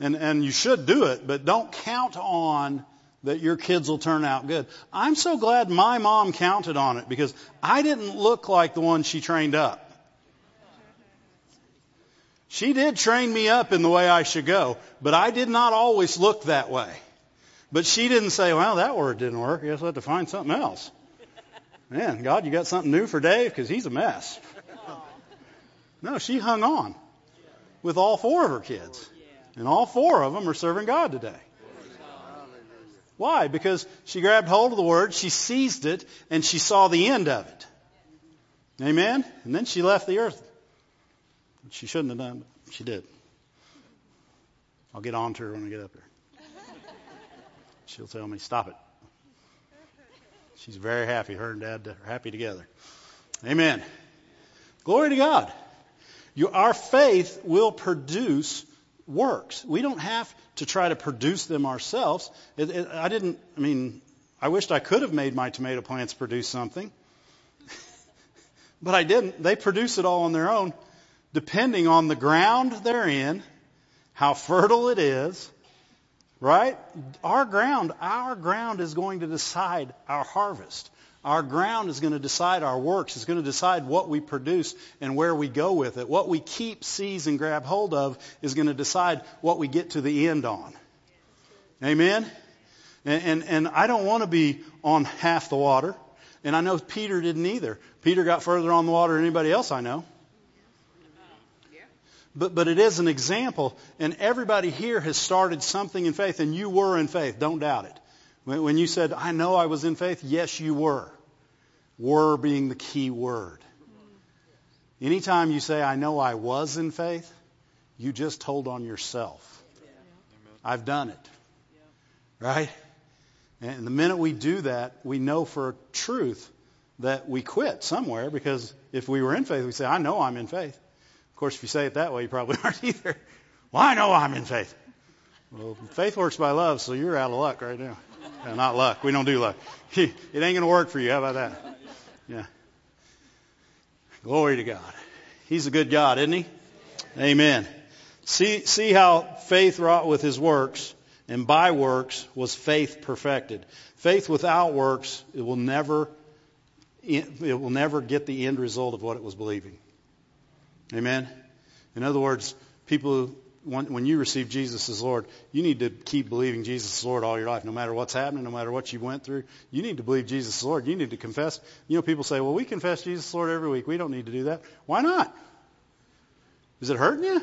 And, and you should do it, but don't count on that your kids will turn out good. I'm so glad my mom counted on it because I didn't look like the one she trained up. She did train me up in the way I should go, but I did not always look that way. But she didn't say, well, that word didn't work. I guess I have to find something else. Man, God, you got something new for Dave? Because he's a mess. No, she hung on with all four of her kids. And all four of them are serving God today. Why? Because she grabbed hold of the word, she seized it, and she saw the end of it. Amen? And then she left the earth. She shouldn't have done, but she did. I'll get on to her when I get up there. She'll tell me, stop it. She's very happy. Her and Dad are happy together. Amen. Glory to God. You, our faith will produce works. We don't have to try to produce them ourselves. It, it, I didn't, I mean, I wished I could have made my tomato plants produce something. but I didn't. They produce it all on their own, depending on the ground they're in, how fertile it is, Right? Our ground, our ground is going to decide our harvest. Our ground is going to decide our works. It's going to decide what we produce and where we go with it. What we keep, seize, and grab hold of is going to decide what we get to the end on. Amen? And, and, and I don't want to be on half the water. And I know Peter didn't either. Peter got further on the water than anybody else I know. But, but it is an example, and everybody here has started something in faith, and you were in faith. Don't doubt it. When, when you said, I know I was in faith, yes, you were. Were being the key word. Anytime you say, I know I was in faith, you just told on yourself. I've done it. Right? And the minute we do that, we know for truth that we quit somewhere because if we were in faith, we say, I know I'm in faith. Of course, if you say it that way, you probably aren't either. Well, I know I'm in faith. Well, faith works by love, so you're out of luck right now. Yeah, not luck. We don't do luck. it ain't going to work for you. How about that? Yeah. Glory to God. He's a good God, isn't he? Amen. See, see how faith wrought with his works, and by works was faith perfected. Faith without works, it will never, it will never get the end result of what it was believing. Amen. In other words, people when you receive Jesus as Lord, you need to keep believing Jesus as Lord all your life, no matter what's happening, no matter what you went through. You need to believe Jesus as Lord. You need to confess. You know, people say, well, we confess Jesus as Lord every week. We don't need to do that. Why not? Is it hurting you?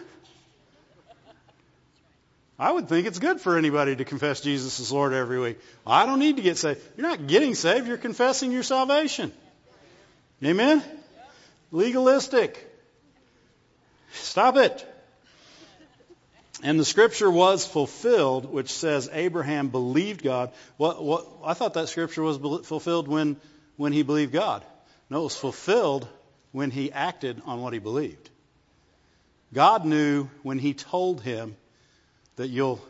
I would think it's good for anybody to confess Jesus as Lord every week. I don't need to get saved. You're not getting saved. You're confessing your salvation. Amen? Legalistic. Stop it. And the scripture was fulfilled, which says Abraham believed God. What, what, I thought that scripture was fulfilled when, when he believed God. No, it was fulfilled when he acted on what he believed. God knew when he told him that you'll,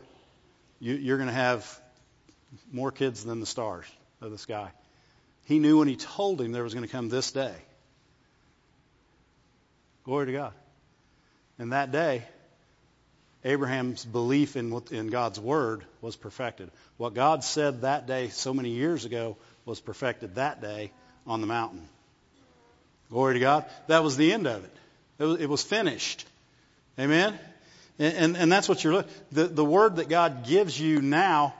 you, you're going to have more kids than the stars of the sky. He knew when he told him there was going to come this day. Glory to God. And that day, Abraham's belief in, in God's word was perfected. What God said that day so many years ago was perfected that day on the mountain. Glory to God. That was the end of it. It was, it was finished. Amen? And, and, and, that's what you're looking the, the word that God gives you now,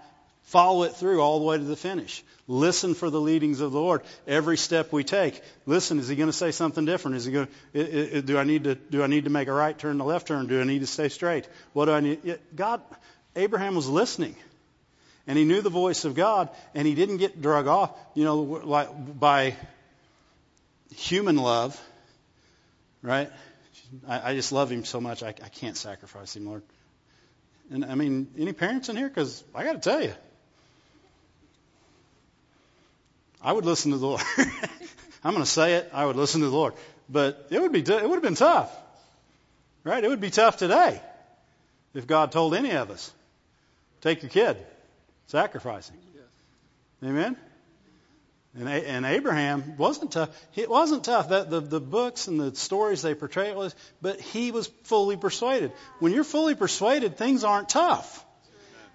follow it through all the way to the finish. Listen for the leadings of the Lord every step we take. Listen, is he going to say something different? Is he going to, do I need to, do I need to make a right turn, a left turn? Do I need to stay straight? What do I need? God, Abraham was listening. And he knew the voice of God and he didn't get drug off, you know, like by human love, right? I, I just love him so much I, I can't sacrifice him, Lord. And I mean, any parents in here? Because I got to tell you, I would listen to the Lord. I'm going to say it. I would listen to the Lord. But it would be, it would have been tough. Right? It would be tough today if God told any of us, take your kid, sacrificing. Yes. Amen? And, and Abraham wasn't tough. It wasn't tough. That, the, the books and the stories they portray it was, but he was fully persuaded. When you're fully persuaded, things aren't tough.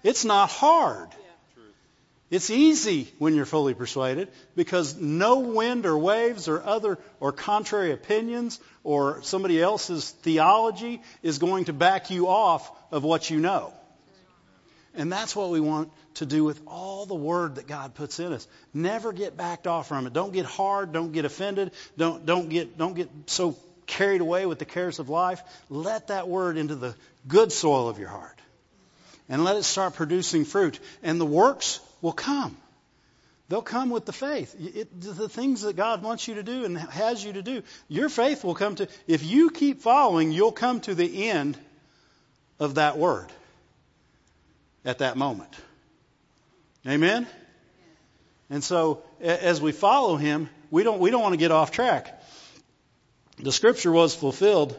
It's not hard. It's easy when you're fully persuaded because no wind or waves or other or contrary opinions or somebody else's theology is going to back you off of what you know. And that's what we want to do with all the word that God puts in us. Never get backed off from it. Don't get hard, don't get offended, don't don't get don't get so carried away with the cares of life. Let that word into the good soil of your heart. And let it start producing fruit. And the works will come. They'll come with the faith. It, the things that God wants you to do and has you to do, your faith will come to. If you keep following, you'll come to the end of that word at that moment. Amen? And so, as we follow him, we don't, we don't want to get off track. The scripture was fulfilled,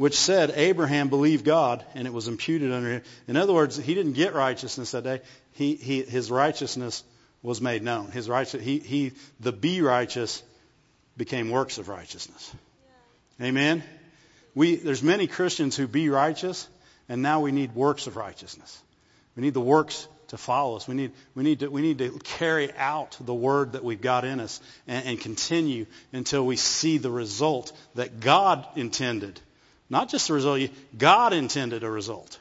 which said Abraham believed God and it was imputed unto him. In other words, he didn't get righteousness that day he, he, his righteousness was made known. His righteous, he, he, the be righteous became works of righteousness. Yeah. Amen. We, there's many Christians who be righteous, and now we need works of righteousness. We need the works to follow us. We need, we need, to, we need to carry out the word that we've got in us and, and continue until we see the result that God intended. Not just the result, God intended a result.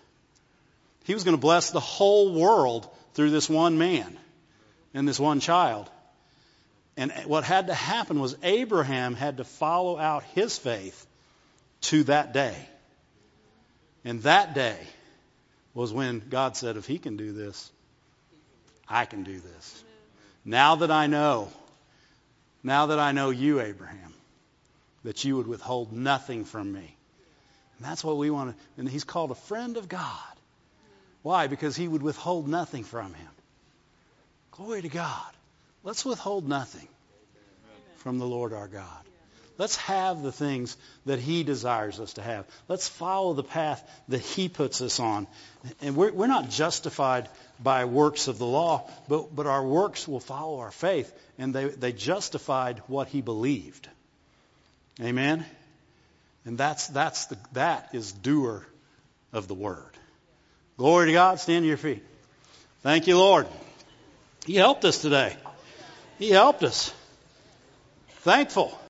He was going to bless the whole world through this one man and this one child. And what had to happen was Abraham had to follow out his faith to that day. And that day was when God said, if he can do this, I can do this. Now that I know, now that I know you, Abraham, that you would withhold nothing from me. And that's what we want to, and he's called a friend of God. Why? Because he would withhold nothing from him. Glory to God. Let's withhold nothing from the Lord our God. Let's have the things that He desires us to have. Let's follow the path that He puts us on. And we're, we're not justified by works of the law, but, but our works will follow our faith, and they, they justified what He believed. Amen? And that's, that's the, that is doer of the word. Glory to God. Stand to your feet. Thank you, Lord. He helped us today. He helped us. Thankful.